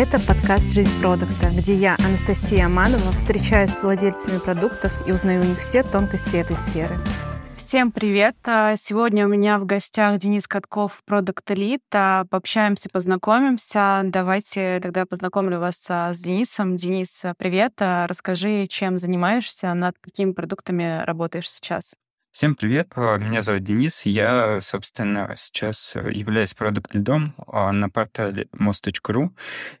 Это подкаст «Жизнь продукта», где я, Анастасия Аманова, встречаюсь с владельцами продуктов и узнаю у них все тонкости этой сферы. Всем привет! А, сегодня у меня в гостях Денис Катков, продукт элит. Пообщаемся, познакомимся. Давайте тогда познакомлю вас а, с Денисом. Денис, привет! А, расскажи, чем занимаешься, над какими продуктами работаешь сейчас? Всем привет, а, меня зовут Денис. Я, собственно, сейчас являюсь продукт-лидом а, на портале most.ru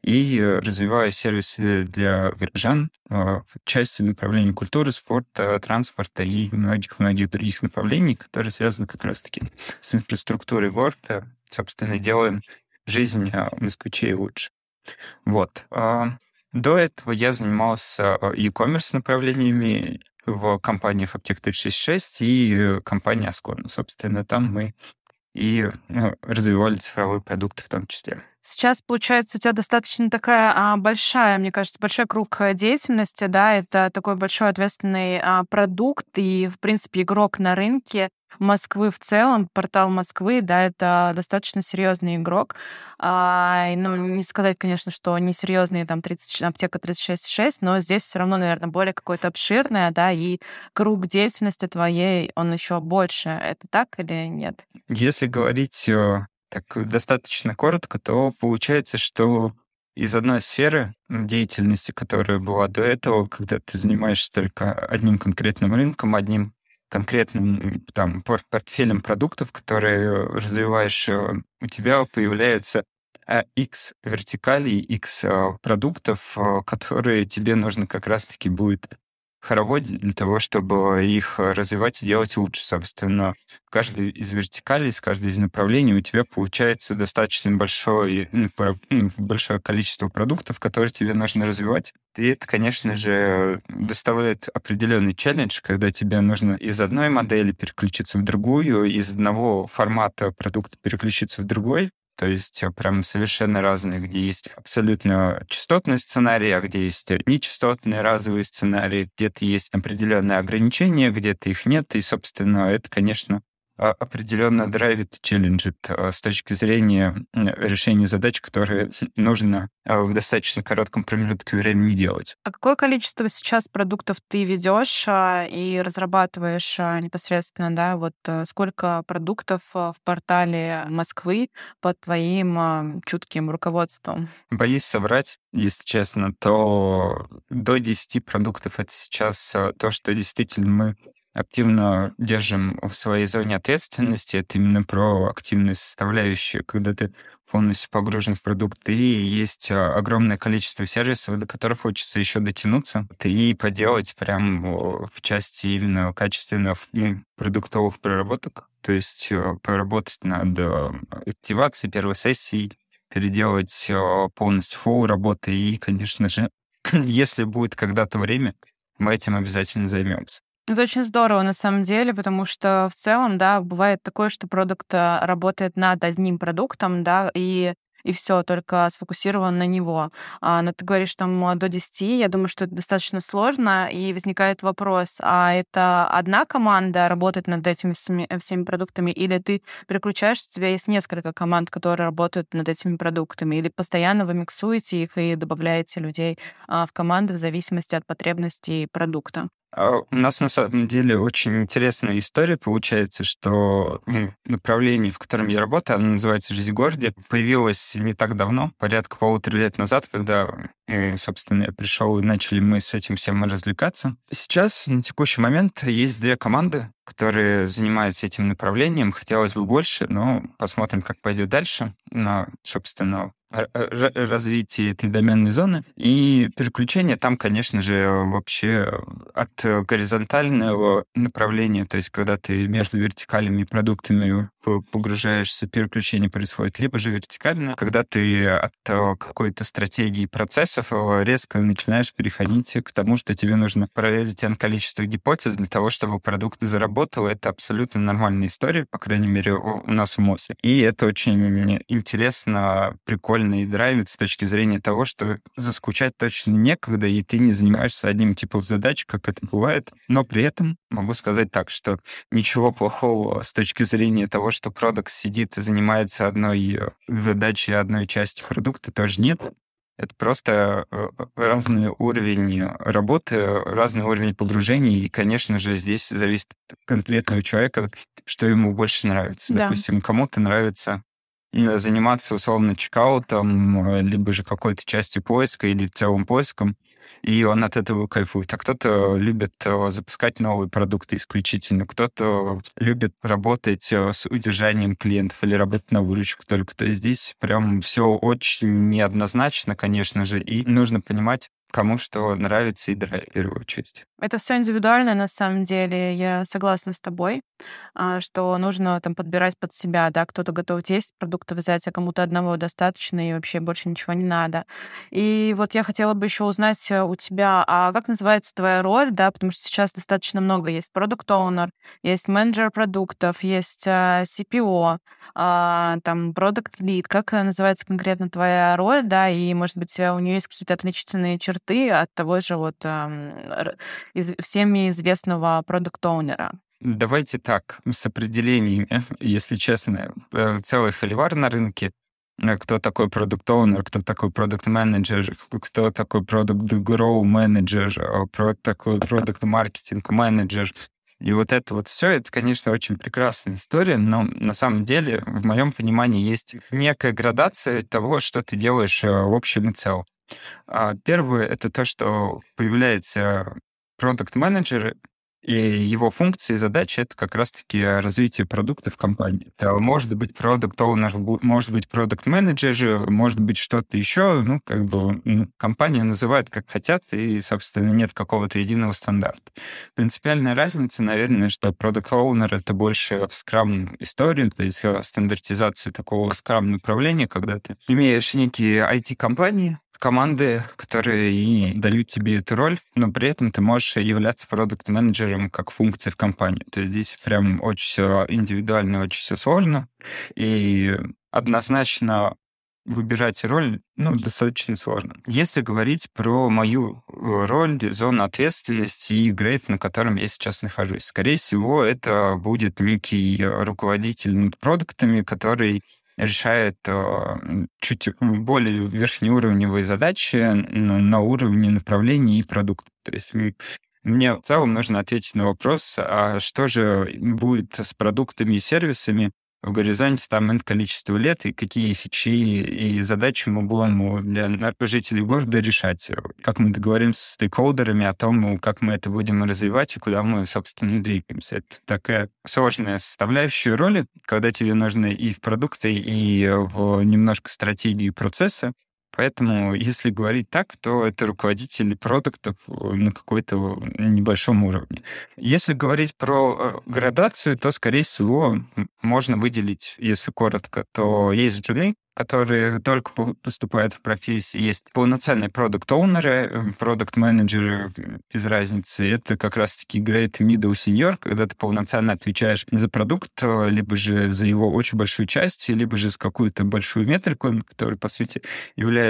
и развиваю сервисы для горожан а, в части направлений культуры, спорта, транспорта и многих-многих других направлений, которые связаны как раз-таки с инфраструктурой города. Собственно, делаем жизнь москвичей лучше. Вот. До этого я занимался e-commerce направлениями в компании Аптек 366 и э, компании Ascon. Собственно, там мы и ну, развивали цифровые продукты в том числе. Сейчас, получается, у тебя достаточно такая а, большая, мне кажется, большой круг э, деятельности, да, это такой большой ответственный а, продукт и, в принципе, игрок на рынке. Москвы в целом, портал Москвы, да, это достаточно серьезный игрок. А, ну, не сказать, конечно, что не серьезные там 30, аптека 36,6, но здесь все равно, наверное, более какое-то обширное, да, и круг деятельности твоей, он еще больше. Это так или нет? Если говорить э, так достаточно коротко, то получается, что из одной сферы деятельности, которая была до этого, когда ты занимаешься только одним конкретным рынком, одним конкретным там портфелем продуктов, которые развиваешь, э, у тебя появляется X э, вертикалей, X э, продуктов, которые тебе нужно как раз-таки будет хороводе для того, чтобы их развивать и делать лучше. Собственно, в каждой из вертикалей, с каждой из направлений у тебя получается достаточно большое, большое количество продуктов, которые тебе нужно развивать. И это, конечно же, доставляет определенный челлендж, когда тебе нужно из одной модели переключиться в другую, из одного формата продукта переключиться в другой, то есть э, прям совершенно разные, где есть абсолютно частотный сценарий, а где есть нечастотные разовые сценарии, где-то есть определенные ограничения, где-то их нет. И, собственно, это, конечно, определенно драйвит, челленджит а, с точки зрения решения задач, которые нужно а, в достаточно коротком промежутке времени делать. А какое количество сейчас продуктов ты ведешь и разрабатываешь непосредственно, да, вот э, сколько продуктов в портале Москвы под твоим чутким руководством? Боюсь соврать, если честно, то до 10 продуктов это сейчас то, что действительно мы активно держим в своей зоне ответственности. Это именно про активную составляющую, когда ты полностью погружен в продукт, и есть а, огромное количество сервисов, до которых хочется еще дотянуться и поделать прям в части именно качественных продуктовых проработок, то есть а, поработать над а, активацией первой сессии, переделать полностью фоу работы, и, конечно же, если будет когда-то время, мы этим обязательно займемся. Это очень здорово на самом деле, потому что в целом, да, бывает такое, что продукт э, работает над одним продуктом, да, и и все, только сфокусирован на него. А, но ты говоришь, там до 10, я думаю, что это достаточно сложно, и возникает вопрос, а это одна команда работает над этими всеми, всеми продуктами, или ты переключаешься, у тебя есть несколько команд, которые работают над этими продуктами, или постоянно вы миксуете их и добавляете людей а, в команды в зависимости от потребностей продукта? А у нас на самом деле очень интересная история получается, что ну, направление, в котором я работаю, оно называется «Жизнь появилось не так давно, порядка полутора лет назад, когда, э, собственно, я пришел и начали мы с этим всем развлекаться. Сейчас, на текущий момент, есть две команды, которые занимаются этим направлением. Хотелось бы больше, но посмотрим, как пойдет дальше. Но, собственно, развитии этой доменной зоны. И переключение там, конечно же, вообще от горизонтального направления, то есть когда ты между вертикальными продуктами погружаешься, переключение происходит, либо же вертикально, когда ты от какой-то стратегии процессов резко начинаешь переходить к тому, что тебе нужно проверить количество гипотез для того, чтобы продукт заработал. Это абсолютно нормальная история, по крайней мере, у нас в МОСе. И это очень интересно, прикольно и драйвит с точки зрения того, что заскучать точно некогда, и ты не занимаешься одним типом задач, как это бывает. Но при этом могу сказать так, что ничего плохого с точки зрения того, что продукт сидит и занимается одной э, задачей, одной частью продукта, тоже нет. Это просто э, разный уровень работы, разный уровень погружения, и, конечно же, здесь зависит от конкретного человека, что ему больше нравится. Да. Допустим, кому-то нравится заниматься условно чекаутом, либо же какой-то частью поиска или целым поиском, и он от этого кайфует. А кто-то любит э, запускать новые продукты исключительно, кто-то любит работать э, с удержанием клиентов или работать на выручку только. То есть здесь прям все очень неоднозначно, конечно же, и нужно понимать, кому что нравится и драйв в первую очередь. Это все индивидуально, на самом деле. Я согласна с тобой, а, что нужно там подбирать под себя, да, кто-то готов 10 продуктов взять, а кому-то одного достаточно, и вообще больше ничего не надо. И вот я хотела бы еще узнать э, у тебя, а как называется твоя роль, да, потому что сейчас достаточно много есть продукт оунер есть менеджер продуктов, есть а, CPO, а, там продукт лид. Как называется конкретно твоя роль, да, и, может быть, у нее есть какие-то отличительные черты черты от того же вот из, всеми известного продукт-оунера? Давайте так, с определениями, если честно. Э, целый холивар на рынке. Э, кто такой продукт оунер кто такой продукт менеджер кто такой продукт grow менеджер кто такой продукт маркетинг менеджер и вот это вот все, это, конечно, очень прекрасная история, но на самом деле, в моем понимании, есть некая градация того, что ты делаешь э, в общем и целом. А, первое — это то, что появляется продукт-менеджер, и его функции и задачи — это как раз-таки развитие продукта в компании. Это может быть продукт оунер может быть продукт менеджер может быть что-то еще. Ну, как бы компания называет как хотят, и, собственно, нет какого-то единого стандарта. Принципиальная разница, наверное, что продукт оунер это больше в скрам истории, то есть стандартизация такого скрам направления, когда ты имеешь некие IT-компании, команды, которые и дают тебе эту роль, но при этом ты можешь являться продукт-менеджером как функция в компании. То есть здесь прям очень все индивидуально, очень все сложно. И однозначно выбирать роль, ну, достаточно сложно. Если говорить про мою э, роль, зону ответственности и грейд, на котором я сейчас нахожусь, скорее всего, это будет некий руководитель над продуктами, который решает э, чуть более верхнеуровневые задачи на уровне направлений и продукта. То есть мне в целом нужно ответить на вопрос, а что же будет с продуктами и сервисами, в горизонте там n количество лет, и какие фичи и задачи мы будем для жителей города решать. Как мы договоримся с стейкхолдерами о том, как мы это будем развивать и куда мы, собственно, двигаемся. Это такая сложная составляющая роли, когда тебе нужны и в продукты, и в немножко стратегии процесса. Поэтому, если говорить так, то это руководители продуктов э, на какой-то небольшом уровне. Если говорить про э, градацию, то, скорее всего, можно выделить, если коротко, то есть джуны, которые только поступают в профессии. Есть полноценные продукт-оунеры, продукт-менеджеры, без разницы. Это как раз-таки great middle senior, когда ты полноценно отвечаешь за продукт, либо же за его очень большую часть, либо же за какую-то большую метрику, которая, по сути, является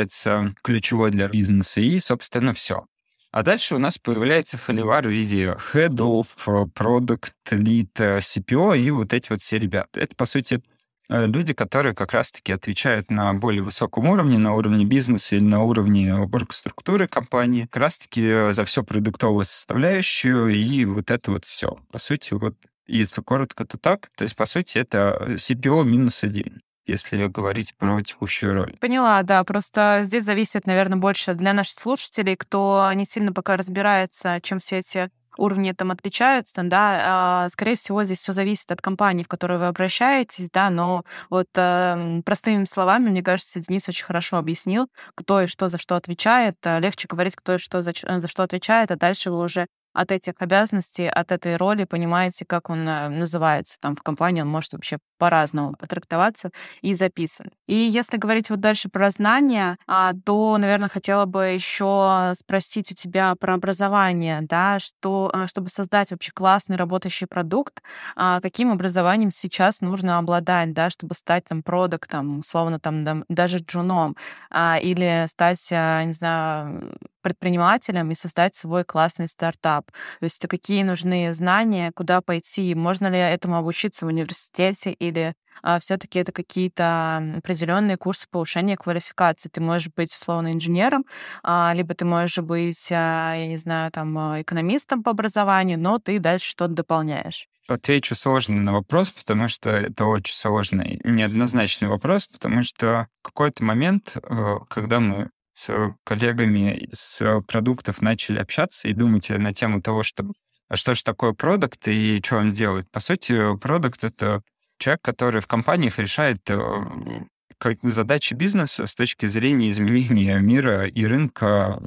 ключевой для бизнеса. И, собственно, все. А дальше у нас появляется холивар в виде head of, product, lead, CPO и вот эти вот все ребята. Это, по сути, Э, люди, которые как раз-таки отвечают на более высоком уровне, на уровне бизнеса или на уровне оргструктуры компании, как раз-таки э, за все продуктовую составляющую и вот это вот все. По сути, вот если коротко, то так. То есть, по сути, это CPO минус один если говорить про текущую роль. Поняла, да. Просто здесь зависит, наверное, больше для наших слушателей, кто не сильно пока разбирается, чем все эти уровни там отличаются, да, а, скорее всего, здесь все зависит от компании, в которую вы обращаетесь, да, но вот э, простыми словами, мне кажется, Денис очень хорошо объяснил, кто и что за что отвечает. А, легче говорить, кто и что за, за что отвечает, а дальше вы уже от этих обязанностей, от этой роли понимаете, как он э, называется. Там в компании он может вообще по-разному потрактоваться и записан. И если говорить вот дальше про знания, а, то, наверное, хотела бы еще спросить у тебя про образование, да, что, э, чтобы создать вообще классный работающий продукт, а, каким образованием сейчас нужно обладать, да, чтобы стать там продуктом, условно там даже джуном, а, или стать, э, не знаю, предпринимателем и создать свой классный стартап. То есть какие нужны знания, куда пойти, можно ли этому обучиться в университете или а, все-таки это какие-то определенные курсы повышения квалификации. Ты можешь быть условно инженером, а, либо ты можешь быть, а, я не знаю, там экономистом по образованию, но ты дальше что-то дополняешь. Отвечу сложно на вопрос, потому что это очень сложный, неоднозначный вопрос, потому что какой-то момент, э, когда мы с коллегами с продуктов начали общаться и думать на тему того, что что же такое продукт и что он делает. По сути, продукт — это человек, который в компаниях решает э, как задачи бизнеса с точки зрения изменения мира и рынка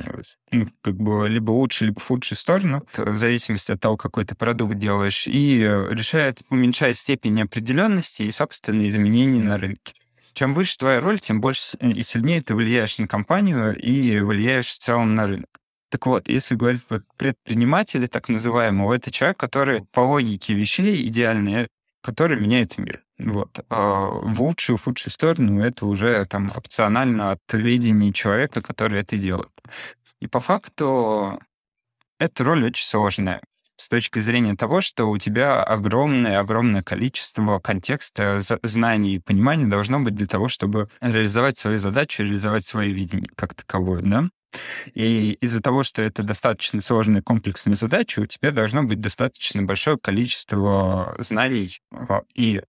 ну, как бы либо лучше, либо в худшую сторону, в зависимости от того, какой ты продукт делаешь, и решает, уменьшает степень неопределенности и, собственно, изменений на рынке. Чем выше твоя роль, тем больше и сильнее ты влияешь на компанию и влияешь в целом на рынок. Так вот, если говорить про предпринимателя, так называемого, это человек, который по логике вещей идеальный, который меняет мир. Вот. А в лучшую, в худшую сторону это уже там опционально от видения человека, который это делает. И по факту эта роль очень сложная с точки зрения того, что у тебя огромное-огромное количество контекста, знаний и понимания должно быть для того, чтобы реализовать свою задачу, реализовать свое видение как таковое, да? И из-за того, что это достаточно сложная комплексная задача, у тебя должно быть достаточно большое количество знаний. И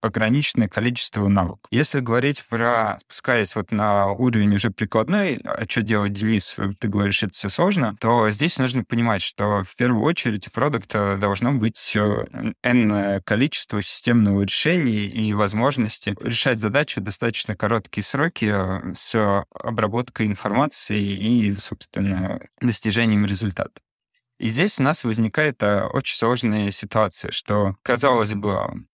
ограниченное количество навыков. Если говорить про, спускаясь вот на уровень уже прикладной, а что делать, Денис, ты говоришь, это все сложно, то здесь нужно понимать, что в первую очередь у продукта должно быть n количество системного решения и возможности решать задачи достаточно короткие сроки э, с обработкой информации и, собственно, достижением результата. И здесь у нас возникает э, очень сложная ситуация, что, казалось бы,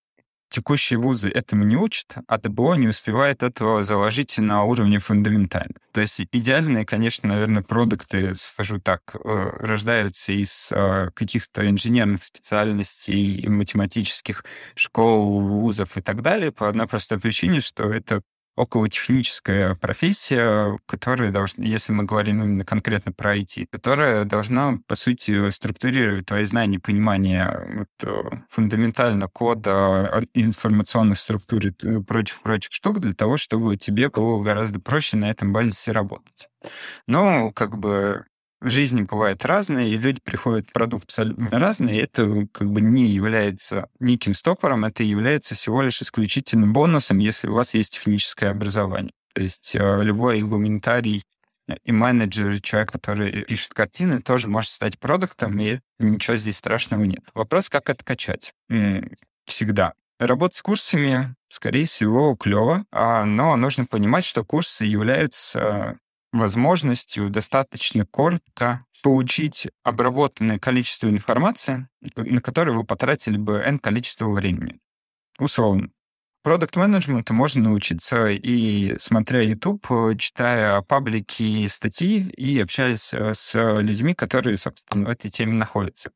текущие вузы этому не учат, а ТБО не успевает этого заложить на уровне фундаментально. То есть идеальные, конечно, наверное, продукты, скажу так, э, рождаются из э, каких-то инженерных специальностей, математических школ, вузов и так далее, по одной простой причине, что это околотехническая профессия, которая должна, если мы говорим именно конкретно про IT, которая должна, по сути, структурировать твои знания, понимание вот, э, фундаментально кода, информационных структур и прочих-прочих штук для того, чтобы тебе было гораздо проще на этом базисе работать. Но, как бы, жизни бывают разные, и люди приходят в продукт абсолютно разные, и это как бы не является неким стопором, это является всего лишь исключительным бонусом, если у вас есть техническое образование. То есть э, любой гуманитарий и менеджер, человек, который пишет картины, тоже может стать продуктом, и ничего здесь страшного нет. Вопрос, как это качать? Всегда. Работать с курсами, скорее всего, клево, а, но нужно понимать, что курсы являются возможностью достаточно коротко получить обработанное количество информации, на которое вы потратили бы N количество времени. Условно. Продукт менеджменту можно научиться и смотря YouTube, читая паблики, статьи и общаясь с людьми, которые, собственно, в этой теме находятся.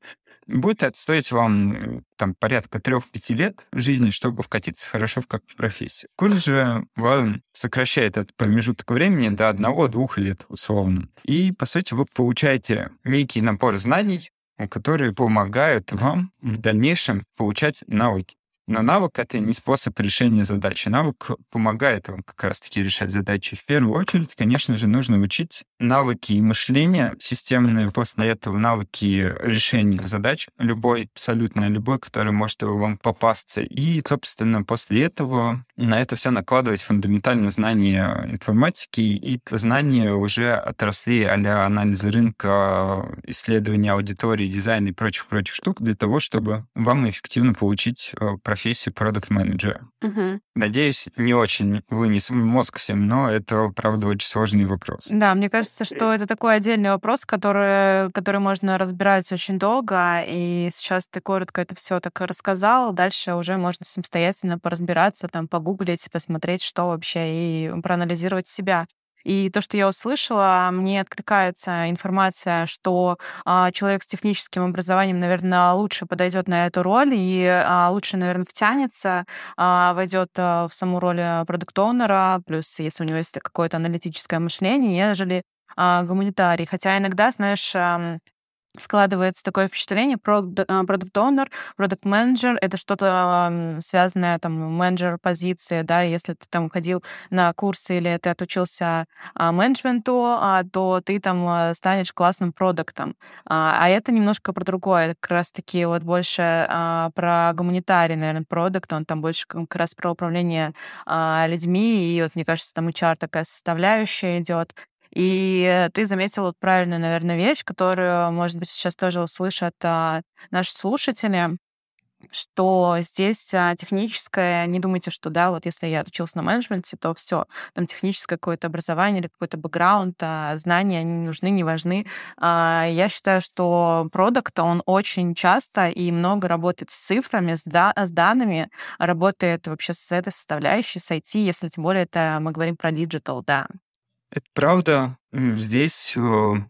Будет это стоить вам там порядка 3-5 лет жизни, чтобы вкатиться хорошо в как профессию. Курс же вам сокращает этот промежуток времени до 1-2 лет условно. И, по сути, вы получаете некий набор знаний, которые помогают вам в дальнейшем получать навыки. Но навык — это не способ решения задачи. Навык помогает вам как раз-таки решать задачи. В первую очередь, конечно же, нужно учить навыки мышления системные, после этого навыки решения задач, любой, абсолютно любой, который может вам попасться. И, собственно, после этого на это все накладывать фундаментальные знания информатики и знания уже отрасли а анализа рынка, исследования аудитории, дизайна и прочих-прочих штук для того, чтобы вам эффективно получить э, профессию продукт-менеджера. Угу. Надеюсь, не очень вынес мозг всем, но это, правда, очень сложный вопрос. Да, мне кажется, что это такой отдельный вопрос, который, который можно разбирать очень долго, и сейчас ты коротко это все так рассказал, дальше уже можно самостоятельно поразбираться, там, погуглить, посмотреть, что вообще, и проанализировать себя. И то, что я услышала, мне откликается информация, что а, человек с техническим образованием, наверное, лучше подойдет на эту роль и а, лучше, наверное, втянется, а, войдет а, в саму роль а, продукт-оунера, плюс если у него есть какое-то аналитическое мышление, нежели а, гуманитарий. Хотя иногда, знаешь, а, складывается такое впечатление, продукт owner, продукт менеджер это что-то связанное, там, менеджер позиции, да, если ты там ходил на курсы или ты отучился а, менеджменту, а, то ты там а, станешь классным продуктом. А, это немножко про другое, как раз-таки вот больше про гуманитарий, наверное, продукт, он там больше как раз про управление людьми, и вот, мне кажется, там HR такая составляющая идет. И ты заметила вот правильную, наверное, вещь, которую, может быть, сейчас тоже услышат а, наши слушатели, что здесь а, техническое, не думайте, что да, вот если я отучился на менеджменте, то все, там техническое какое-то образование или какой-то бэкграунд, а, знания, они нужны, не важны. А, я считаю, что продукт, он очень часто и много работает с цифрами, с, да, с данными, работает вообще с этой составляющей, с IT, если тем более это мы говорим про digital, да. Это правда. Здесь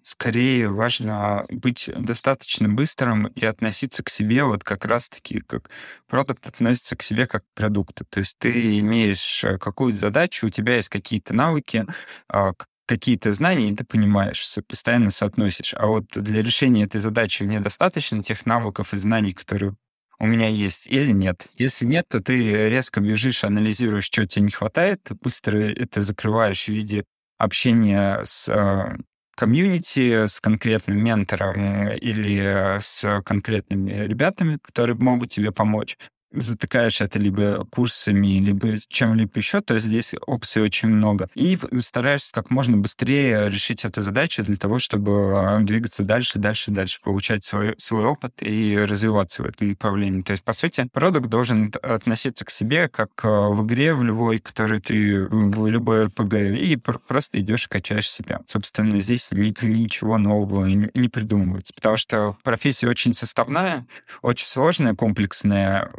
скорее важно быть достаточно быстрым и относиться к себе вот как раз-таки, как продукт относится к себе как к продукту. То есть ты имеешь э, какую-то задачу, у тебя есть какие-то навыки, а, какие-то знания, и ты понимаешь, постоянно соотносишь. А вот для решения этой задачи мне достаточно тех навыков и знаний, которые у меня есть или нет. Если нет, то ты резко бежишь, анализируешь, что тебе не хватает, быстро это закрываешь в виде общение с э, комьюнити, с конкретным ментором э, или с конкретными ребятами, которые могут тебе помочь затыкаешь это либо курсами, либо чем-либо еще, то здесь опций очень много. И стараешься как можно быстрее решить эту задачу для того, чтобы а, двигаться дальше, дальше, дальше, получать свой, свой опыт и развиваться в этом направлении. То есть, по сути, продукт должен относиться к себе как а, в игре, в любой, который ты, в любой RPG, и просто идешь и качаешь себя. Собственно, здесь ничего нового не придумывается, потому что профессия очень составная, очень сложная, комплексная,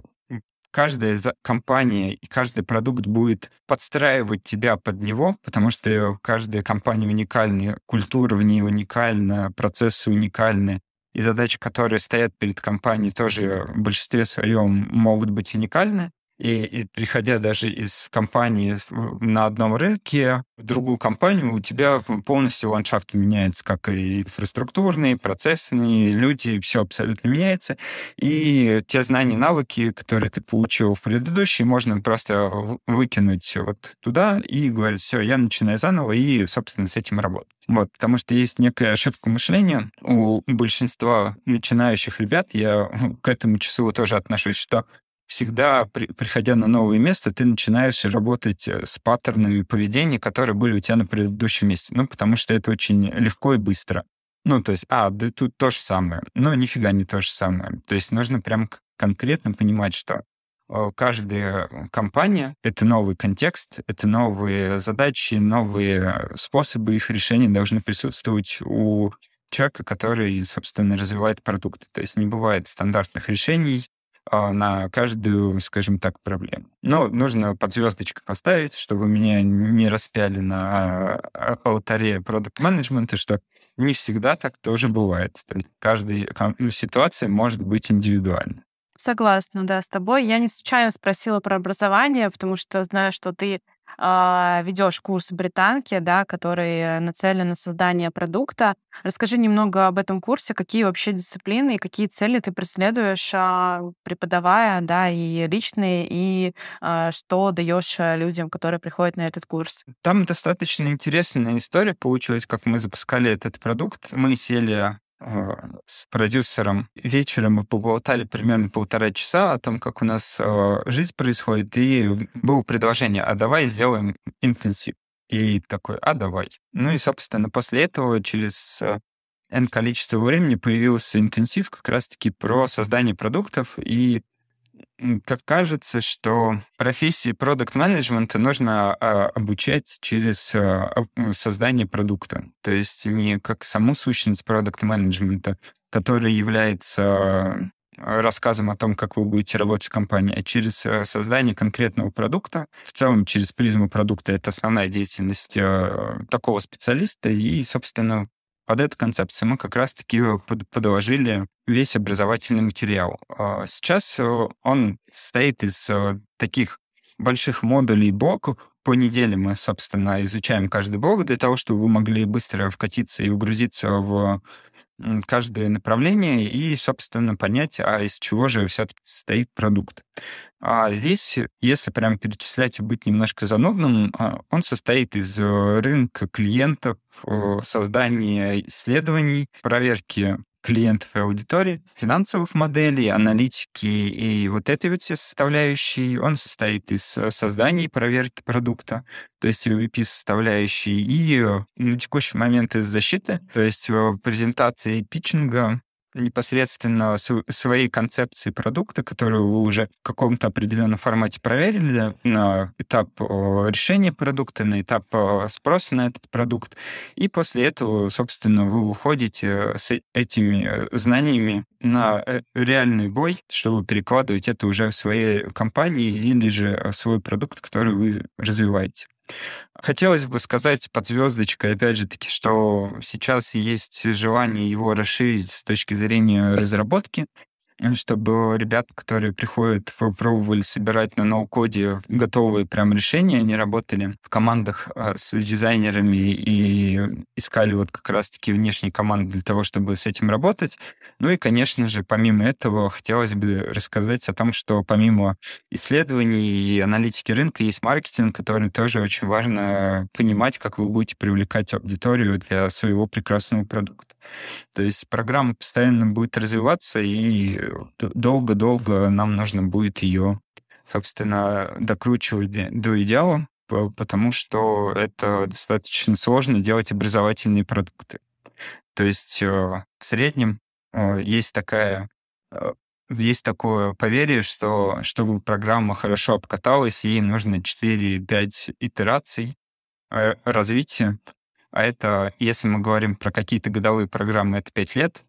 каждая компания и каждый продукт будет подстраивать тебя под него, потому что каждая компания уникальна, культура в ней уникальна, процессы уникальны, и задачи, которые стоят перед компанией, тоже в большинстве своем могут быть уникальны. И, и приходя даже из компании на одном рынке в другую компанию, у тебя полностью ландшафт меняется, как и инфраструктурные, процессные, люди, все абсолютно меняется. И те знания, навыки, которые ты получил в предыдущей, можно просто выкинуть вот туда и говорить, все, я начинаю заново, и, собственно, с этим работать. Вот, потому что есть некая ошибка мышления у большинства начинающих ребят, я к этому часу тоже отношусь, что всегда, при, приходя на новое место, ты начинаешь работать э, с паттернами поведения, которые были у тебя на предыдущем месте. Ну, потому что это очень легко и быстро. Ну, то есть, а, да тут то же самое. Но нифига не то же самое. То есть нужно прям конкретно понимать, что каждая компания — это новый контекст, это новые задачи, новые способы их решения должны присутствовать у человека, который, собственно, развивает продукты. То есть не бывает стандартных решений, на каждую, скажем так, проблему. Но нужно под звездочкой поставить, чтобы меня не распяли на а, алтаре продукт менеджмента что не всегда так тоже бывает. Каждая ситуация может быть индивидуальна. Согласна, да, с тобой. Я не случайно спросила про образование, потому что знаю, что ты а, ведешь курс британки, да, который нацелен на создание продукта. Расскажи немного об этом курсе, какие вообще дисциплины и какие цели ты преследуешь, а, преподавая, да, и личные, и а, что даешь людям, которые приходят на этот курс. Там достаточно интересная история получилась, как мы запускали этот продукт. Мы сели а, с продюсером вечером мы поболтали примерно полтора часа о том, как у нас а, жизнь происходит, и было предложение, а давай сделаем интенсив. И такой, а давай. Ну и, собственно, после этого через N количество времени появился интенсив как раз-таки про создание продуктов и как кажется, что профессии продукт менеджмента нужно а, обучать через а, создание продукта. То есть не как саму сущность продукт менеджмента, который является рассказом о том, как вы будете работать в компании, а через создание конкретного продукта. В целом, через призму продукта это основная деятельность такого специалиста, и, собственно, под эту концепцию мы как раз-таки подложили весь образовательный материал. А сейчас э, он состоит из э, таких больших модулей блоков. По неделе мы, собственно, изучаем каждый блок для того, чтобы вы могли быстро вкатиться и угрузиться в каждое направление и, собственно, понять, а из чего же все-таки состоит продукт. А здесь, если прям перечислять и быть немножко занудным, а, он состоит из э, рынка клиентов, создания исследований, проверки клиентов и аудитории, финансовых моделей, аналитики и вот этой вот все составляющие. Он состоит из э, создания и проверки продукта, то есть MVP составляющие, и э, на текущий момент из защиты, то есть презентации и питчинга, непосредственно своей концепции продукта, которую вы уже в каком-то определенном формате проверили на этап решения продукта, на этап спроса на этот продукт. И после этого, собственно, вы выходите с этими знаниями на э, реальный бой, чтобы перекладывать это уже в своей компании или же в свой продукт, который вы развиваете. Хотелось бы сказать под звездочкой, опять же таки, что сейчас есть желание его расширить с точки зрения разработки, чтобы ребята, которые приходят, пробовали собирать на ноу-коде готовые прям решения, они работали в командах а, с дизайнерами и искали вот как раз-таки внешние команды для того, чтобы с этим работать. Ну и, конечно же, помимо этого, хотелось бы рассказать о том, что помимо исследований и аналитики рынка есть маркетинг, который тоже очень важно понимать, как вы будете привлекать аудиторию для своего прекрасного продукта. То есть программа постоянно будет развиваться, и долго-долго нам нужно будет ее, собственно, докручивать до идеала, потому что это достаточно сложно делать образовательные продукты. То есть э, в среднем э, есть такая э, есть такое поверье, что чтобы программа хорошо обкаталась, ей нужно 4-5 итераций развития. А это, если мы говорим про какие-то годовые программы, это 5 лет.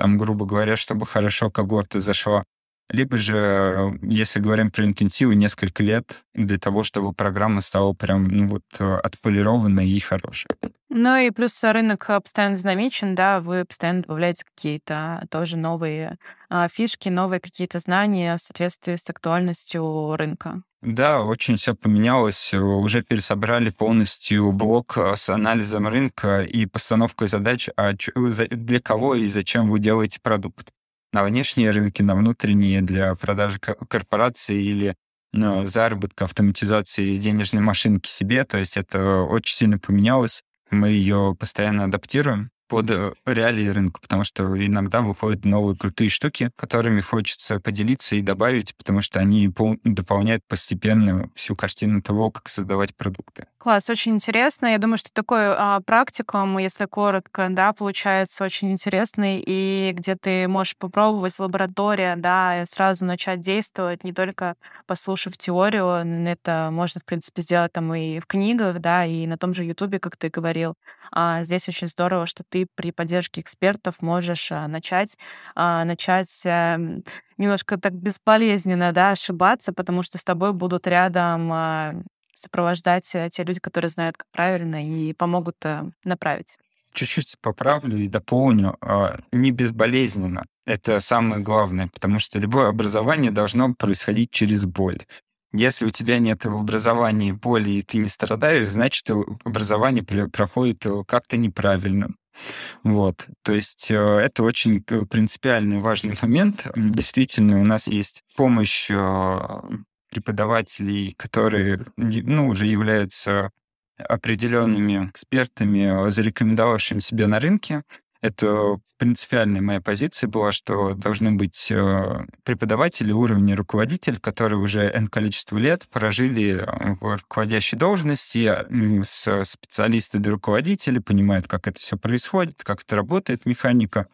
Там, грубо говоря, чтобы хорошо когорта зашла. Либо же, если говорим про интенсивы, несколько лет для того, чтобы программа стала прям ну, вот, отполированной и хорошей. Ну и плюс рынок постоянно динамичен, да, вы постоянно добавляете какие-то тоже новые а, фишки, новые какие-то знания в соответствии с актуальностью рынка. Да, очень все поменялось. Уже пересобрали полностью блок э, с анализом рынка и постановкой задач, а для кого и зачем вы делаете продукт. На внешние рынки, на внутренние, для продажи корпорации или ну, заработка, автоматизации денежной машинки себе. То есть это очень сильно поменялось. Мы ее постоянно адаптируем под э, реалии рынка, потому что иногда выходят новые крутые штуки, которыми хочется поделиться и добавить, потому что они дополняют постепенно всю картину того, как создавать продукты. Класс, очень интересно. Я думаю, что такой а, практикум, если коротко, да, получается очень интересный, и где ты можешь попробовать в лаборатории, да, и сразу начать действовать, не только послушав теорию. Это можно, в принципе, сделать там и в книгах, да, и на том же Ютубе, как ты говорил. А здесь очень здорово, что ты при поддержке экспертов можешь а, начать, а, начать эм, немножко так безболезненно да, ошибаться, потому что с тобой будут рядом а, сопровождать э, те люди, которые знают, как правильно, и помогут э, направить. Чуть-чуть поправлю и дополню. Не безболезненно. Это самое главное, потому что любое образование должно происходить через боль. Если у тебя нет в образовании боли, и ты не страдаешь, значит, образование проходит э, как-то неправильно. Вот, то есть э, это очень э, принципиальный важный момент. Действительно, у нас есть помощь преподавателей, которые ну, уже являются определенными экспертами, зарекомендовавшими себя на рынке. Это принципиальная моя позиция была, что должны быть э, преподаватели уровня руководитель, которые уже N количество лет прожили э, в руководящей должности, с специалисты до руководителя, понимают, как это все происходит, как это работает, механика,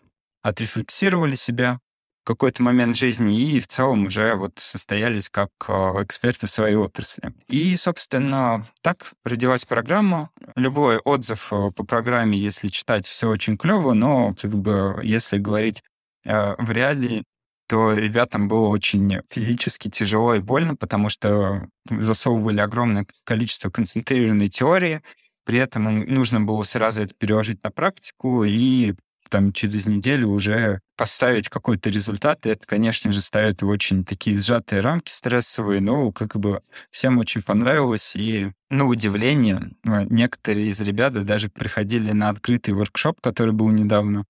отрефлексировали себя, какой-то момент жизни и в целом уже вот состоялись как а, эксперты в своей отрасли. И, собственно, так родилась программа. Любой отзыв а, по программе, если читать, все очень клево, но как бы если говорить а, в реалии, то ребятам было очень физически тяжело и больно, потому что засовывали огромное количество концентрированной теории, при этом нужно было сразу это переложить на практику, и там через неделю уже поставить какой-то результат, и это, конечно же, ставит в очень такие сжатые рамки стрессовые, но как бы всем очень понравилось, и, на удивление, некоторые из ребят даже приходили на открытый воркшоп, который был недавно,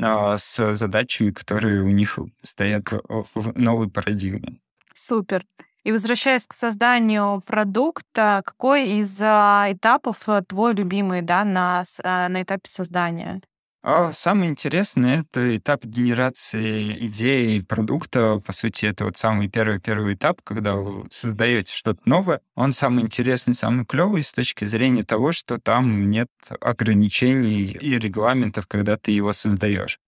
а, с задачами, которые у них стоят в новой парадигме. Супер. И возвращаясь к созданию продукта, какой из а, этапов твой любимый да, на, а, на этапе создания? А самое интересное — это этап генерации идеи продукта. По сути, это вот самый первый-первый этап, когда вы создаете что-то новое. Он самый интересный, самый клевый с точки зрения того, что там нет ограничений и регламентов, когда ты его создаешь.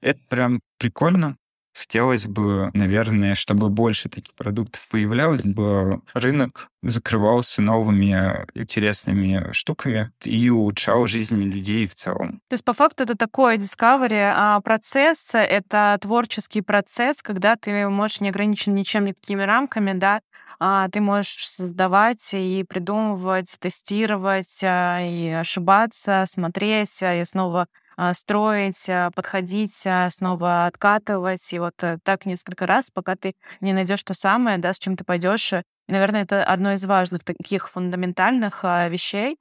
Это прям прикольно, Хотелось бы, наверное, чтобы больше таких продуктов появлялось, бы рынок закрывался новыми интересными штуками и улучшал жизнь людей в целом. То есть, по факту, это такой discovery а процесс, это творческий процесс, когда ты можешь не ограничен ничем, никакими рамками, да, а ты можешь создавать и придумывать, тестировать, а, и ошибаться, смотреть, а, и снова строить, а, подходить, а, снова откатывать. И вот э, так несколько раз, пока ты не найдешь то самое, да, с чем ты пойдешь. И, наверное, это одно из важных таких фундаментальных вещей,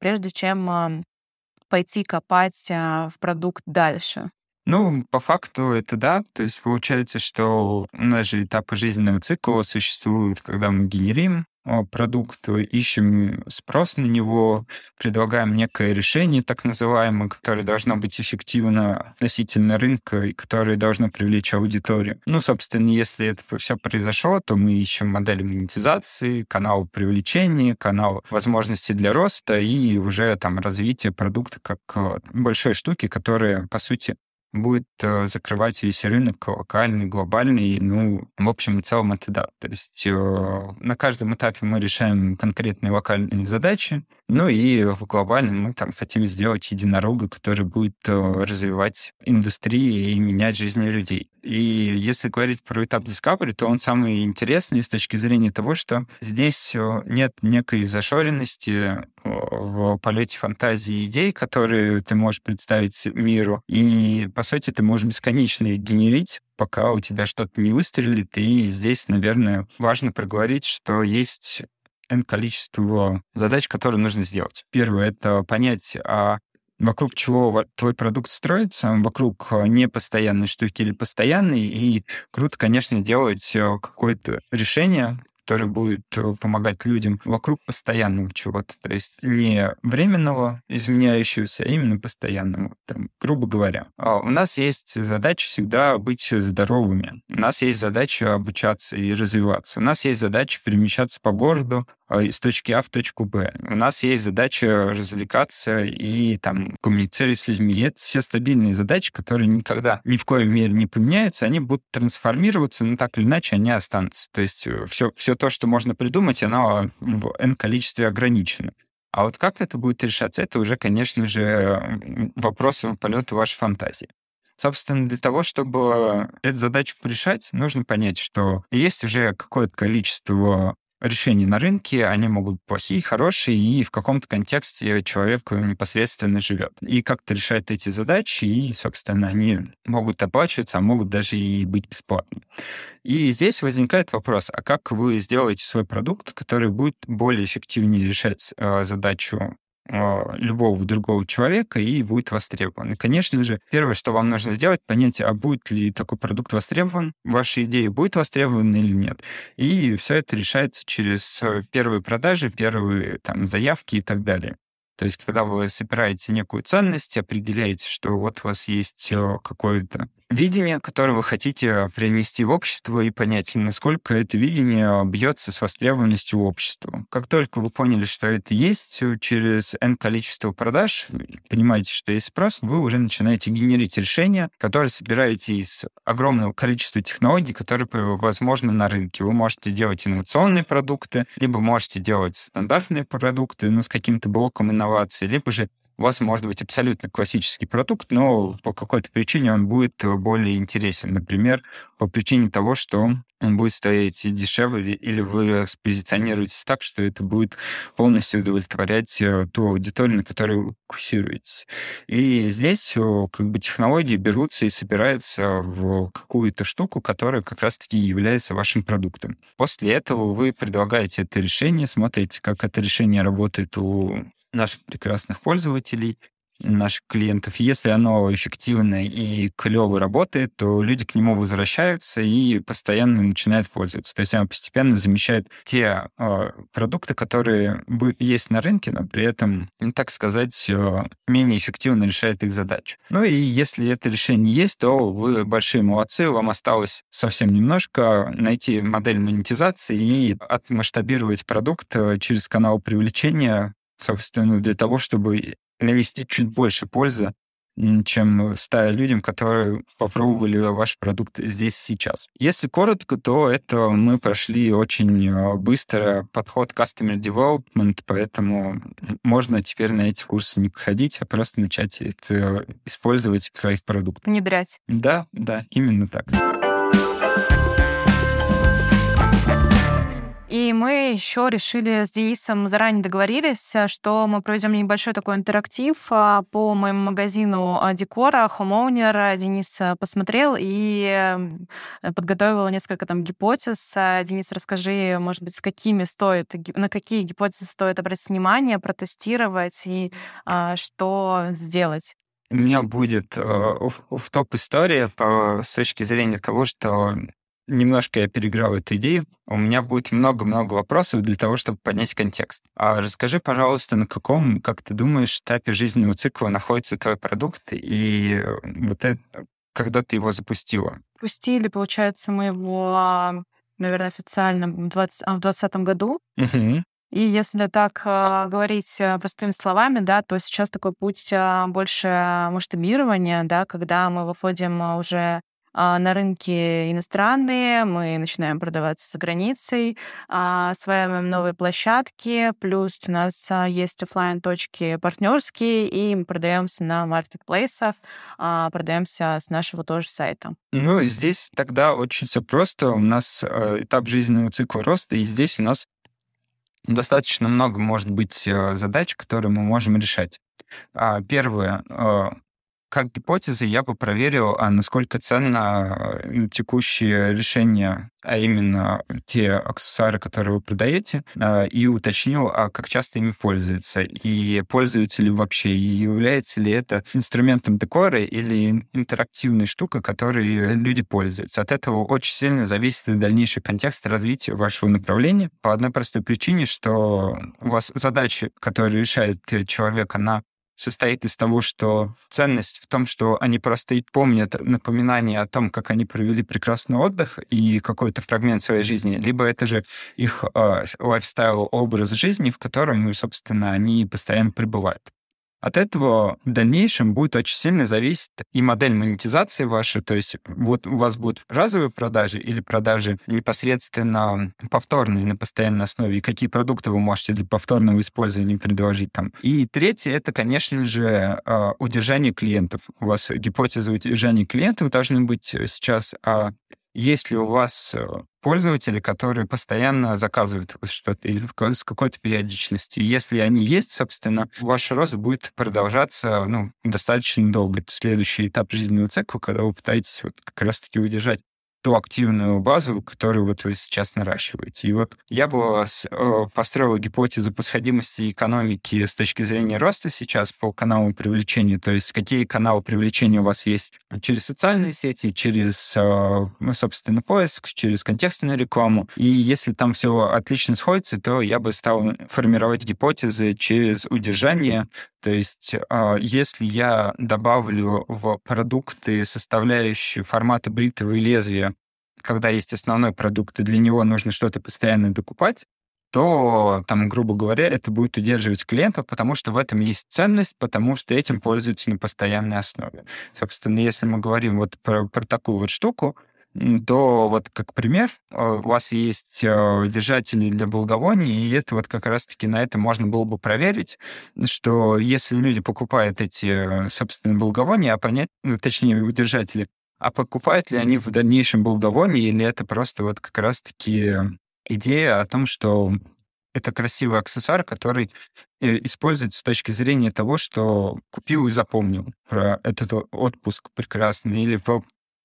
прежде чем пойти копать в продукт дальше. Ну, по факту это да. То есть получается, что у нас же этапы жизненного цикла существуют, когда мы генерим а, продукт, ищем спрос на него, предлагаем некое решение, так называемое, которое должно быть эффективно относительно рынка и которое должно привлечь аудиторию. Ну, собственно, если это все произошло, то мы ищем модели монетизации, канал привлечения, канал возможностей для роста и уже там развитие продукта как а, большой штуки, которая, по сути, будет э, закрывать весь рынок локальный, глобальный. Ну, в общем и целом это да. То есть э, на каждом этапе мы решаем конкретные локальные задачи, ну и в глобальном мы там хотим сделать единорога, который будет э, развивать индустрии и менять жизни людей. И если говорить про этап Discovery, то он самый интересный с точки зрения того, что здесь э, нет некой зашоренности в полете фантазии идей, которые ты можешь представить миру. И, по сути, ты можешь бесконечно генерить, пока у тебя что-то не выстрелит. И здесь, наверное, важно проговорить, что есть N количество задач, которые нужно сделать. Первое — это понять, а вокруг чего твой продукт строится, вокруг а, непостоянной штуки или постоянной, и круто, конечно, делать э, какое-то решение, который будет э, помогать людям вокруг постоянного чего-то. То есть не временного, изменяющегося, а именно постоянного. Там, грубо говоря. А у нас есть задача всегда быть здоровыми. У нас есть задача обучаться и развиваться. У нас есть задача перемещаться по городу, из точки А в точку Б. У нас есть задача развлекаться и там коммуницировать с людьми. И это все стабильные задачи, которые никогда ни в коем мере не поменяются, они будут трансформироваться, но так или иначе они останутся. То есть все, э, все то, что можно придумать, оно в N количестве ограничено. А вот как это будет решаться, это уже, конечно же, вопрос полета вашей фантазии. Собственно, для того, чтобы эту задачу решать, нужно понять, что есть уже какое-то количество решений на рынке, они могут быть плохие, хорошие, и в каком-то контексте человек непосредственно живет. И как-то решает эти задачи, и, собственно, они могут оплачиваться, а могут даже и быть бесплатными. И здесь возникает вопрос, а как вы сделаете свой продукт, который будет более эффективнее решать э, задачу любого другого человека и будет востребован. И, конечно же, первое, что вам нужно сделать, понять, а будет ли такой продукт востребован, ваша идея будет востребована или нет. И все это решается через э, первые продажи, первые там, заявки и так далее. То есть, когда вы собираете некую ценность, определяете, что вот у вас есть э, какое-то видение, которое вы хотите принести в общество и понять, насколько это видение бьется с востребованностью общества. Как только вы поняли, что это есть, э, через N количество продаж, понимаете, что есть спрос, вы уже начинаете генерить решения, которые собираете из огромного количества технологий, которые возможны на рынке. Вы можете делать инновационные продукты, либо можете делать стандартные продукты, ну, с каким-то блоком инноваций, либо же у вас может быть абсолютно классический продукт, но по какой-то причине он будет более интересен. Например, по причине того, что он будет стоить дешевле, или вы позиционируетесь так, что это будет полностью удовлетворять э, ту аудиторию, на которой вы фокусируетесь. И здесь э, как бы технологии берутся и собираются в какую-то штуку, которая как раз-таки является вашим продуктом. После этого вы предлагаете это решение, смотрите, как это решение работает у наших прекрасных пользователей, наших клиентов. Если оно эффективно и клево работает, то люди к нему возвращаются и постоянно начинают пользоваться. То есть оно постепенно замещает те э, продукты, которые есть на рынке, но при этом, ну, так сказать, э, менее эффективно решает их задачу. Ну и если это решение есть, то вы большие молодцы, вам осталось совсем немножко найти модель монетизации и отмасштабировать продукт э, через канал привлечения собственно, для того, чтобы навести чуть больше пользы, чем ста людям, которые попробовали ваш продукт здесь сейчас. Если коротко, то это мы прошли очень а, быстро подход Customer Development, поэтому можно теперь на эти курсы не походить, а просто начать это использовать в своих продуктах. Внедрять. Да, да, именно так. И мы еще решили с Денисом, заранее договорились, э, что мы проведем небольшой такой интерактив а, по моему магазину а, декора Homeowner. Денис э, посмотрел и подготовил несколько там гипотез. Денис, расскажи, может быть, с какими стоит, на какие гипотезы стоит обратить внимание, протестировать и что сделать? У меня будет э, в топ история с точки зрения того, что немножко я переграл эту идею. У меня будет много-много вопросов для того, чтобы поднять контекст. А расскажи, пожалуйста, на каком, как ты думаешь, этапе жизненного цикла находится твой продукт и э, вот это, когда ты его запустила? Пустили, получается, мы его, наверное, официально в 2020 году. Угу. И если так э, говорить э, простыми словами, да, то сейчас такой путь э, больше масштабирования, да, когда мы выходим уже а, на рынке иностранные, мы начинаем продаваться за границей, а, осваиваем новые площадки, плюс у нас а, есть офлайн точки партнерские, и мы продаемся на маркетплейсах, продаемся с нашего тоже сайта. Ну, здесь тогда очень все просто. У нас этап жизненного цикла роста, и здесь у нас достаточно много может быть задач, которые мы можем решать. Первое как гипотеза я бы проверил, а насколько ценно э, текущее решение, а именно те аксессуары, которые вы продаете, а, и уточнил, а как часто ими пользуются, и пользуются ли вообще, и является ли это инструментом декора или интерактивной штукой, которой люди пользуются. От этого очень сильно зависит дальнейший контекст развития вашего направления по одной простой причине, что у вас задача, которую решает человек, она состоит из того, что ценность в том, что они просто помнят напоминание о том, как они провели прекрасный отдых и какой-то фрагмент своей жизни, либо это же их э, лайфстайл, образ жизни, в котором, собственно, они постоянно пребывают. От этого в дальнейшем будет очень сильно зависеть и модель монетизации ваша, то есть вот у вас будут разовые продажи или продажи непосредственно повторные на постоянной основе, и какие продукты вы можете для повторного использования предложить там. И третье — это, конечно же, а, удержание клиентов. У вас гипотеза удержания клиентов должны быть сейчас, а есть ли у вас э, пользователи, которые постоянно заказывают что-то или с какой-то периодичностью? Если они есть, собственно, ваш рост будет продолжаться ну, достаточно долго. Это следующий этап жизненного цикла, когда вы пытаетесь вот как раз-таки удержать ту активную базу, которую вот вы сейчас наращиваете. И вот я бы э, построил гипотезу по сходимости экономики с точки зрения роста сейчас по каналу привлечения, то есть какие каналы привлечения у вас есть через социальные сети, через, э, ну, собственно, поиск, через контекстную рекламу. И если там все отлично сходится, то я бы стал формировать гипотезы через удержание, то есть, а, если я добавлю в продукты составляющие формата бритого и лезвия, когда есть основной продукт, и для него нужно что-то постоянно докупать, то, там, грубо говоря, это будет удерживать клиентов, потому что в этом есть ценность, потому что этим пользуются на постоянной основе. Собственно, если мы говорим вот про, про такую вот штуку, то вот как пример, а, у вас есть а, держатели для благовоний, и это вот как раз-таки на это можно было бы проверить, что если люди покупают эти, собственно, благовония, а понять, ну, точнее, держатели, а покупают ли они в дальнейшем благовония, или это просто вот как раз-таки идея о том, что это красивый аксессуар, который э, используется с точки зрения того, что купил и запомнил про этот отпуск прекрасный или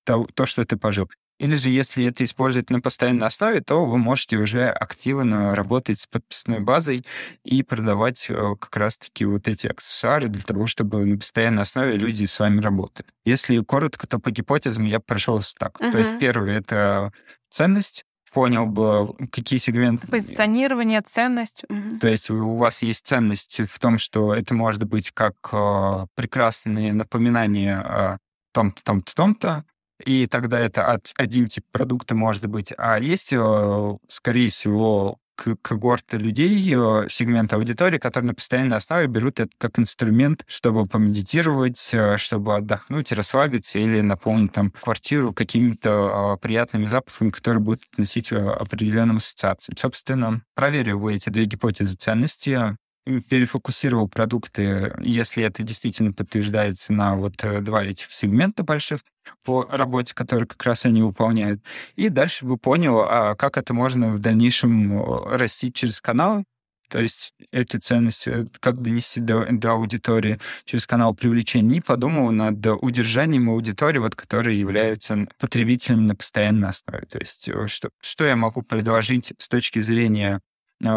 то, что ты пожил. Или же, если это использовать на постоянной основе, то вы можете уже активно работать с подписной базой и продавать э, как раз-таки вот эти аксессуары для того, чтобы на постоянной основе люди с вами работали. Если коротко, то по гипотезам я прошелся так. Uh-huh. То есть первое — это ценность, понял бы, какие сегменты... Позиционирование, ценность. То есть у вас есть ценность в том, что это может быть как э, прекрасные напоминания о том-то, том-то, том-то, и тогда это от, один тип продукта может быть. А есть, э, скорее всего, когорты людей, э, сегмент аудитории, которые на постоянной основе берут это как инструмент, чтобы помедитировать, э, чтобы отдохнуть, расслабиться или наполнить там квартиру какими-то приятными запахами, которые будут носить определенным ассоциациям. Собственно, проверив вы эти две гипотезы ценности, перефокусировал продукты, если это действительно подтверждается на вот два этих сегмента больших, по работе, которую как раз они выполняют. И дальше бы понял, а как это можно в дальнейшем э, растить через канал, то есть эти ценности, как донести до, до аудитории через канал привлечения, и подумал над удержанием аудитории, вот, которая является потребителем на постоянной основе. То есть э, что, что я могу предложить с точки зрения э,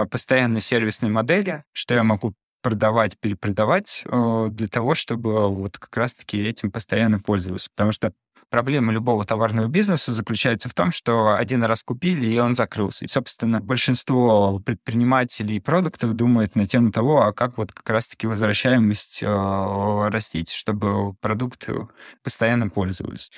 постоянной сервисной модели, что я могу продавать, перепродавать э, для того, чтобы вот как раз-таки этим постоянно пользоваться. Потому что проблема любого товарного бизнеса заключается в том, что один раз купили, и он закрылся. И, собственно, большинство предпринимателей и продуктов думают на тему того, а как вот как раз-таки возвращаемость э, растить, чтобы продукты постоянно пользовались.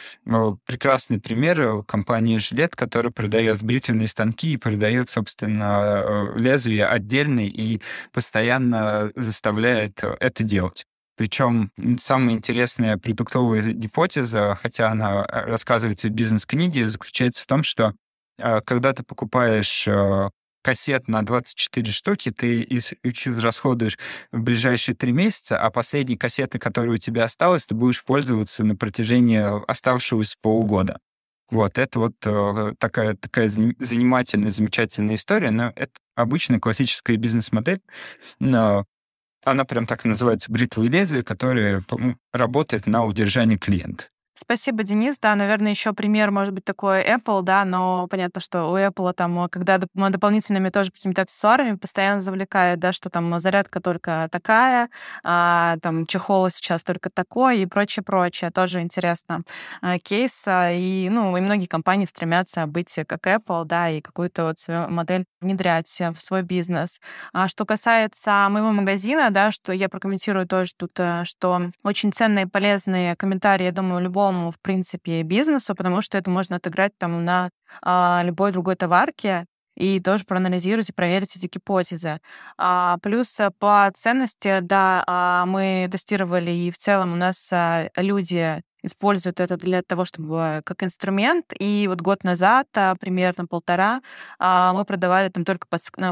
Прекрасный пример компании «Жилет», которая продает бритвенные станки и продает, собственно, э, лезвия отдельные и постоянно заставляет это делать. Причем самая интересная продуктовая гипотеза, хотя она э, рассказывается в бизнес-книге, заключается в том, что э, когда ты покупаешь э, кассет на 24 штуки, ты их расходуешь в ближайшие три месяца, а последние кассеты, которые у тебя осталось, ты будешь пользоваться на протяжении оставшегося полугода. Вот, это вот такая, такая занимательная, замечательная история, но это обычная классическая бизнес-модель, но она прям так и называется бритвы и лезвие, которое работает на удержании клиента. Спасибо, Денис. Да, наверное, еще пример может быть такой Apple, да, но понятно, что у Apple там, когда дополнительными тоже какими-то аксессуарами постоянно завлекает, да, что там зарядка только такая, а, там чехол сейчас только такой и прочее, прочее. Тоже интересно а, кейс. А, и, ну, и многие компании стремятся быть как Apple, да, и какую-то вот свою модель внедрять в свой бизнес. А что касается моего магазина, да, что я прокомментирую тоже тут, э, что очень ценные и полезные комментарии, я думаю, любого любому, в принципе, бизнесу, потому что это можно отыграть там на а, любой другой товарке и тоже проанализировать и проверить эти гипотезы. А, плюс э, по ценности, да, а, мы тестировали, и в целом у нас а, люди используют это для того, чтобы как инструмент. И вот год назад, а, примерно полтора, а, мы продавали там только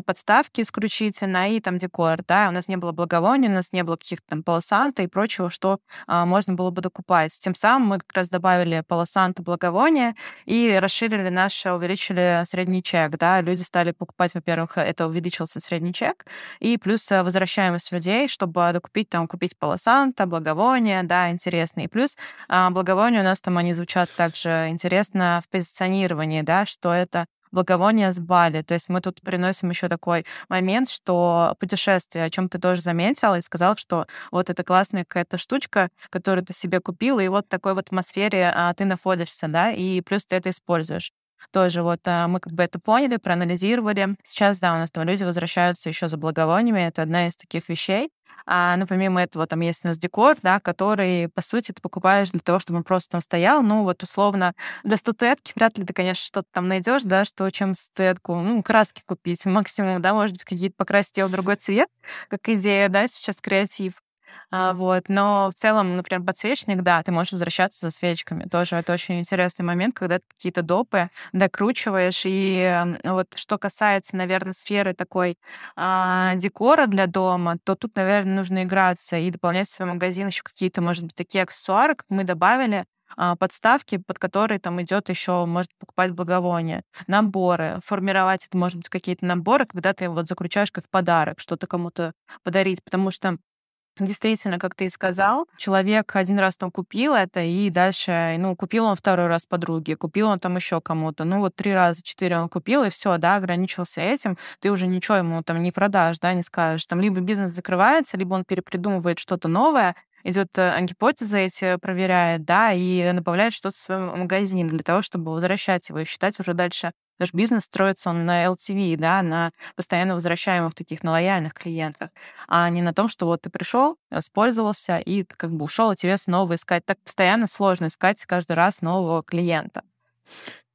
подставки исключительно и там декор, да, у нас не было благовоний, у нас не было каких-то там полосанта и прочего, что а, можно было бы докупать. Тем самым мы как раз добавили полосанта, благовония и расширили наш, увеличили средний чек, да, люди стали покупать, во-первых, это увеличился средний чек, и плюс возвращаемость людей, чтобы докупить там, купить полосанта, благовония, да, интересно. И плюс а благовония у нас там они звучат также интересно в позиционировании, да, что это благовония с Бали. То есть мы тут приносим еще такой момент, что путешествие, о чем ты тоже заметил и сказал, что вот это классная какая-то штучка, которую ты себе купил, и вот такой вот атмосфере а, ты находишься, да, и плюс ты это используешь. Тоже вот а, мы как бы это поняли, проанализировали. Сейчас, да, у нас там люди возвращаются еще за благовониями. Это одна из таких вещей. А, ну, помимо этого, там есть у нас декор, да, который, по сути, ты покупаешь для того, чтобы он просто там стоял. Ну, вот, условно, для статуэтки вряд ли ты, конечно, что-то там найдешь, да, что чем статуэтку, ну, краски купить максимум, да, может быть, какие-то покрасить ее в другой цвет, как идея, да, сейчас креатив. А, вот. Но в целом, например, подсвечник, да, ты можешь возвращаться за свечками. Тоже это очень интересный момент, когда ты какие-то допы докручиваешь. И вот что касается, наверное, сферы такой а, декора для дома, то тут, наверное, нужно играться и дополнять в свой магазин еще какие-то, может быть, такие аксессуары, как мы добавили, а, подставки, под которые там идет еще, может покупать благовония, наборы, формировать это, может быть, какие-то наборы, когда ты вот заключаешь как подарок, что-то кому-то подарить, потому что Действительно, как ты и сказал, человек один раз там купил это, и дальше, ну, купил он второй раз подруге, купил он там еще кому-то. Ну, вот три раза, четыре он купил, и все, да, ограничился этим. Ты уже ничего ему там не продашь, да, не скажешь. Там либо бизнес закрывается, либо он перепридумывает что-то новое, идет э, гипотезы эти проверяет, да, и добавляет что-то в свой магазин для того, чтобы возвращать его и считать уже дальше Наш бизнес строится он на LTV, да, на постоянно возвращаемых таких, на лояльных клиентах, а не на том, что вот ты пришел, воспользовался и как бы ушел, и тебе снова искать. Так постоянно сложно искать каждый раз нового клиента.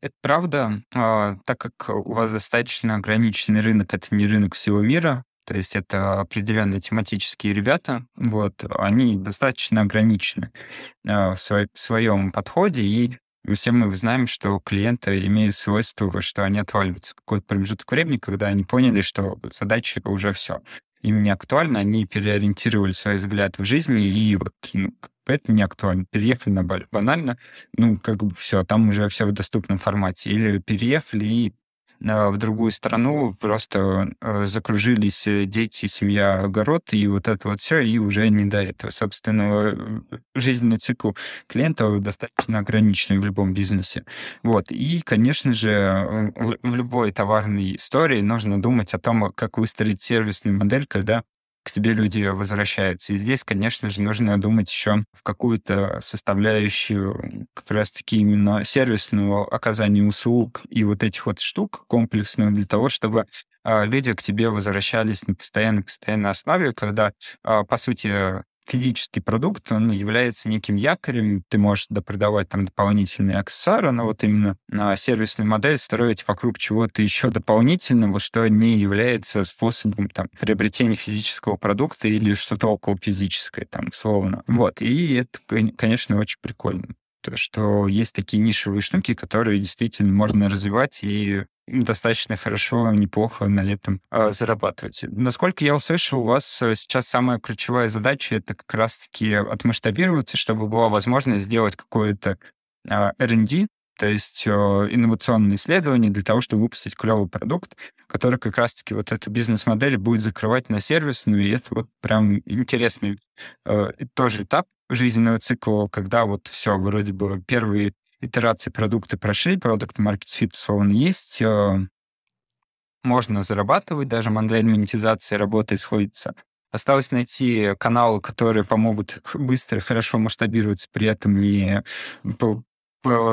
Это правда, а, так как у вас достаточно ограниченный рынок, это не рынок всего мира, то есть это определенные тематические ребята, вот, они достаточно ограничены а, в, своем подходе, и все мы знаем, что клиенты имеют свойство, что они отваливаются какой-то промежуток времени, когда они поняли, что задача уже все. Им не актуально, они переориентировали свои взгляды в жизни, и вот ну, это не актуально. Переехали на. Банально, ну, как бы все, там уже все в доступном формате. Или переехали и в другую страну, просто э, закружились э, дети, семья, огород, и вот это вот все, и уже не до этого. Собственно, жизненный цикл клиента достаточно ограниченный в любом бизнесе. Вот. И, конечно же, в любой товарной истории нужно думать о том, как выстроить сервисную модель, когда к тебе люди возвращаются. И здесь, конечно же, нужно думать еще в какую-то составляющую как раз-таки именно сервисного оказания услуг и вот этих вот штук комплексных для того, чтобы а, люди к тебе возвращались на постоянной-постоянной основе, когда, а, по сути, физический продукт, он является неким якорем, ты можешь допродавать там дополнительные аксессуары, но вот именно на сервисную модель строить вокруг чего-то еще дополнительного, что не является способом там приобретения физического продукта или что-то около физическое, там, словно. Вот, и это, конечно, очень прикольно то, что есть такие нишевые штуки, которые действительно можно развивать и достаточно хорошо, неплохо на этом э, зарабатывать. Насколько я услышал, у вас э, сейчас самая ключевая задача — это как раз-таки отмасштабироваться, чтобы была возможность сделать какое-то э, R&D, то есть э, инновационные исследования для того, чтобы выпустить клевый продукт, который как раз-таки вот эту бизнес-модель будет закрывать на сервисную, и это вот прям интересный э, тоже этап жизненного цикла, когда вот все, вроде бы первые итерации продукта прошли, продукт market fit условно есть, э, можно зарабатывать, даже модель монетизации работает, сходится. Осталось найти каналы, которые помогут быстро, хорошо масштабироваться, при этом не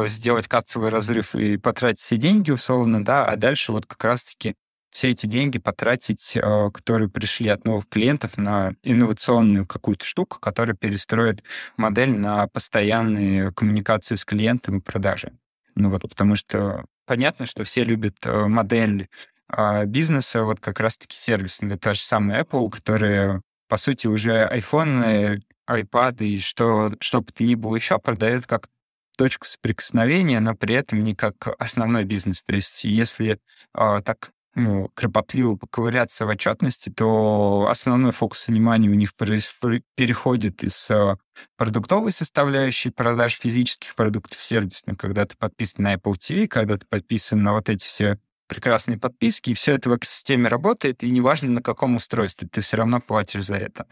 сделать кацевый разрыв и потратить все деньги, условно, да, а дальше вот как раз-таки все эти деньги потратить, э, которые пришли от новых клиентов, на инновационную какую-то штуку, которая перестроит модель на постоянные коммуникации с клиентом и продажи. Ну вот, потому что понятно, что все любят э, модель а, бизнеса, вот как раз-таки сервисную. Это та же самая Apple, которая, по сути, уже iPhone, iPad и что, что бы то ни было еще продает как точку соприкосновения, но при этом не как основной бизнес. То есть если э, так ну, кропотливо поковыряться в отчетности, то основной фокус внимания у них переходит из э, продуктовой составляющей продаж физических продуктов сервисных, когда ты подписан на Apple TV, когда ты подписан на вот эти все прекрасные подписки, и все это в экосистеме работает, и неважно на каком устройстве, ты все равно платишь за это.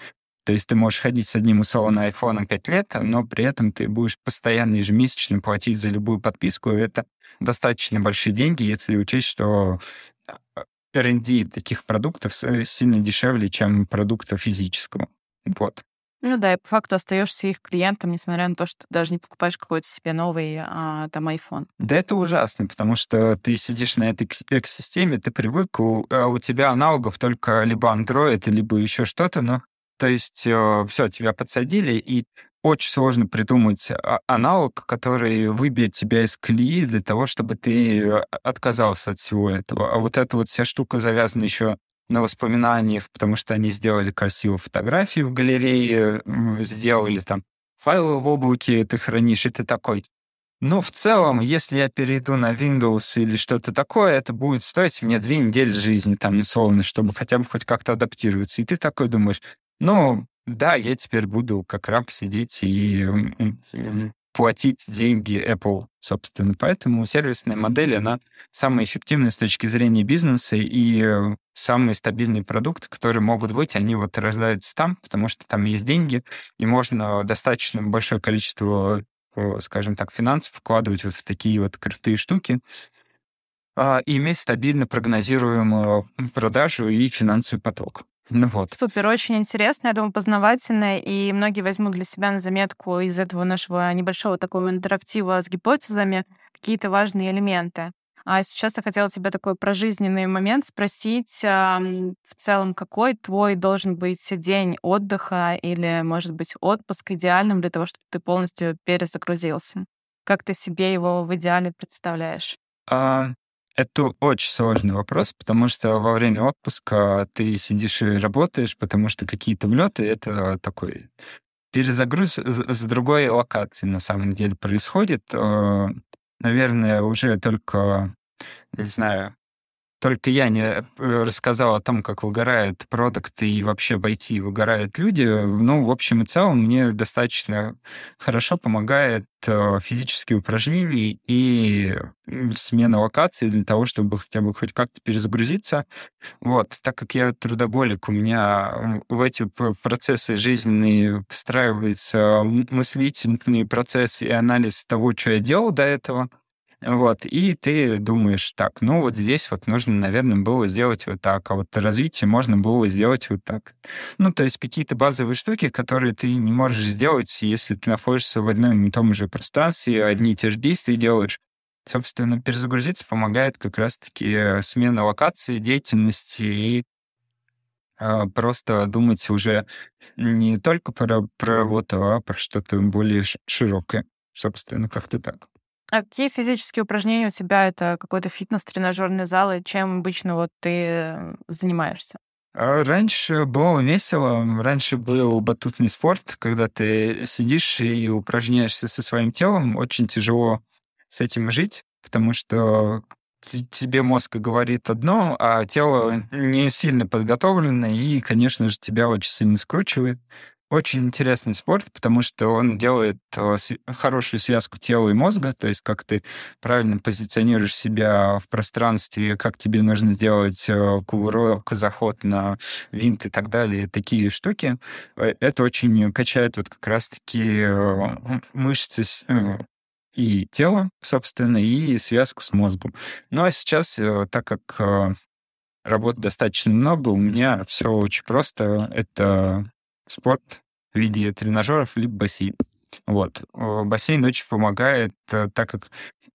То есть ты можешь ходить с одним условно айфоном 5 лет, но при этом ты будешь постоянно ежемесячно платить за любую подписку. И это достаточно большие деньги, если учесть, что R&D таких продуктов сильно дешевле, чем продукта физического. Вот. Ну да, и по факту остаешься их клиентом, несмотря на то, что даже не покупаешь какой-то себе новый а, там iPhone. Да это ужасно, потому что ты сидишь на этой экосистеме, ты привык, у, а у тебя аналогов только либо Android, либо еще что-то, но то есть э, все, тебя подсадили, и очень сложно придумать а, аналог, который выбьет тебя из колеи для того, чтобы ты э, отказался от всего этого. А вот эта вот вся штука завязана еще на воспоминаниях, потому что они сделали красивую фотографию в галерее, сделали там файлы в облаке, ты хранишь, и ты такой, ну, в целом, если я перейду на Windows или что-то такое, это будет стоить мне две недели жизни, там, условно, чтобы хотя бы хоть как-то адаптироваться. И ты такой думаешь, ну, да, я теперь буду как раб сидеть и платить деньги Apple, собственно. Поэтому сервисная модель, она самая эффективная с точки зрения бизнеса, и э, самые стабильные продукты, которые могут быть, они вот рождаются там, потому что там есть деньги, и можно достаточно большое количество, э, скажем так, финансов вкладывать вот в такие вот крутые штуки, а, и иметь стабильно прогнозируемую продажу и финансовый поток. Ну вот. Супер, очень интересно, я думаю, познавательно, и многие возьмут для себя на заметку из этого нашего небольшого такого интерактива с гипотезами какие-то важные элементы. А сейчас я хотела тебя такой прожизненный момент спросить. В целом, какой твой должен быть день отдыха или, может быть, отпуск идеальным для того, чтобы ты полностью перезагрузился? Как ты себе его в идеале представляешь? А, это очень сложный вопрос, потому что во время отпуска ты сидишь и работаешь, потому что какие-то влеты — это такой перезагруз с другой локации на самом деле происходит. Э, наверное, уже только, не знаю, только я не э, рассказал о том, как выгорают продукты и вообще в IT выгорают люди. Ну, в общем и целом, мне достаточно хорошо помогает э, физические упражнения и смена локации для того, чтобы хотя бы хоть как-то перезагрузиться. Вот, так как я трудоголик, у меня в эти процессы жизненные встраивается мыслительный процесс и анализ того, что я делал до этого. Вот, и ты думаешь, так, ну вот здесь вот нужно, наверное, было сделать вот так, а вот развитие можно было сделать вот так. Ну, то есть какие-то базовые штуки, которые ты не можешь сделать, если ты находишься в одном и том же пространстве, одни и те же действия делаешь. Собственно, перезагрузиться помогает как раз-таки э, смена локации, деятельности и э, просто думать уже не только про, про работу, а про что-то более широкое. Собственно, как-то так. А какие физические упражнения у тебя? Это какой-то фитнес, тренажерный зал, и чем обычно вот ты занимаешься? А раньше было весело. Раньше был батутный спорт, когда ты сидишь и упражняешься со своим телом. Очень тяжело с этим жить, потому что тебе мозг говорит одно, а тело не сильно подготовлено, и, конечно же, тебя очень сильно скручивает. Очень интересный спорт, потому что он делает э, хорошую связку тела и мозга, то есть как ты правильно позиционируешь себя в пространстве, как тебе нужно сделать э, кувырок, заход на винт и так далее, такие штуки. Э, это очень качает вот как раз-таки мышцы и тело, собственно, и связку с мозгом. Ну а сейчас, так как работы достаточно много, у меня все очень просто. Это спорт в виде тренажеров либо бассейн. Вот. Бассейн очень помогает, э, так как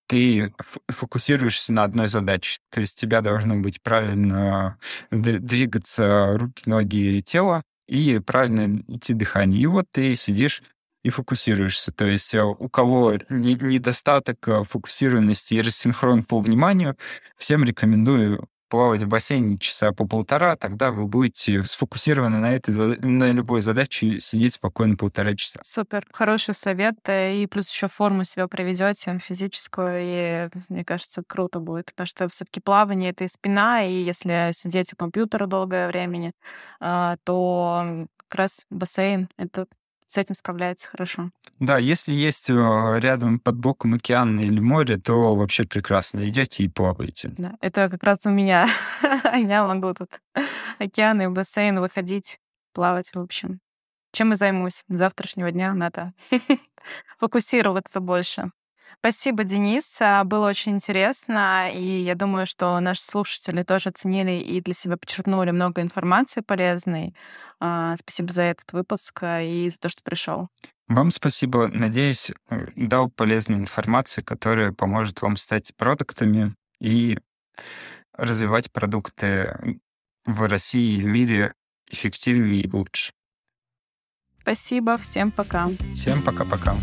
ты фокусируешься на одной задаче. То есть тебя должно быть правильно двигаться руки, ноги, тело и правильно идти дыхание. И вот ты сидишь и фокусируешься. То есть э, у кого недостаток э, фокусированности и рассинхрон по вниманию, всем рекомендую плавать в бассейне часа по полтора, тогда вы будете сфокусированы на этой, на любой задаче сидеть спокойно полтора часа. Супер, хороший совет. Э, и плюс еще форму себя проведете физическую, и мне кажется, круто будет, потому что все-таки плавание это и спина, и если сидеть у компьютера долгое время, а, то как раз бассейн это с этим справляется хорошо. Да, если есть э, рядом под боком океан или море, то вообще прекрасно. Идете и плаваете. Да, это как раз у меня. Я могу тут океан и бассейн выходить, плавать, в общем. Чем и займусь завтрашнего дня, надо фокусироваться больше. Спасибо, Денис. А, было очень интересно, и я думаю, что наши слушатели тоже оценили и для себя почерпнули много информации полезной. А, спасибо за этот выпуск а, и за то, что пришел. Вам спасибо. Надеюсь, э, дал полезную информацию, которая поможет вам стать продуктами и развивать продукты в России и в мире эффективнее и лучше. Спасибо. Всем пока. Всем пока-пока.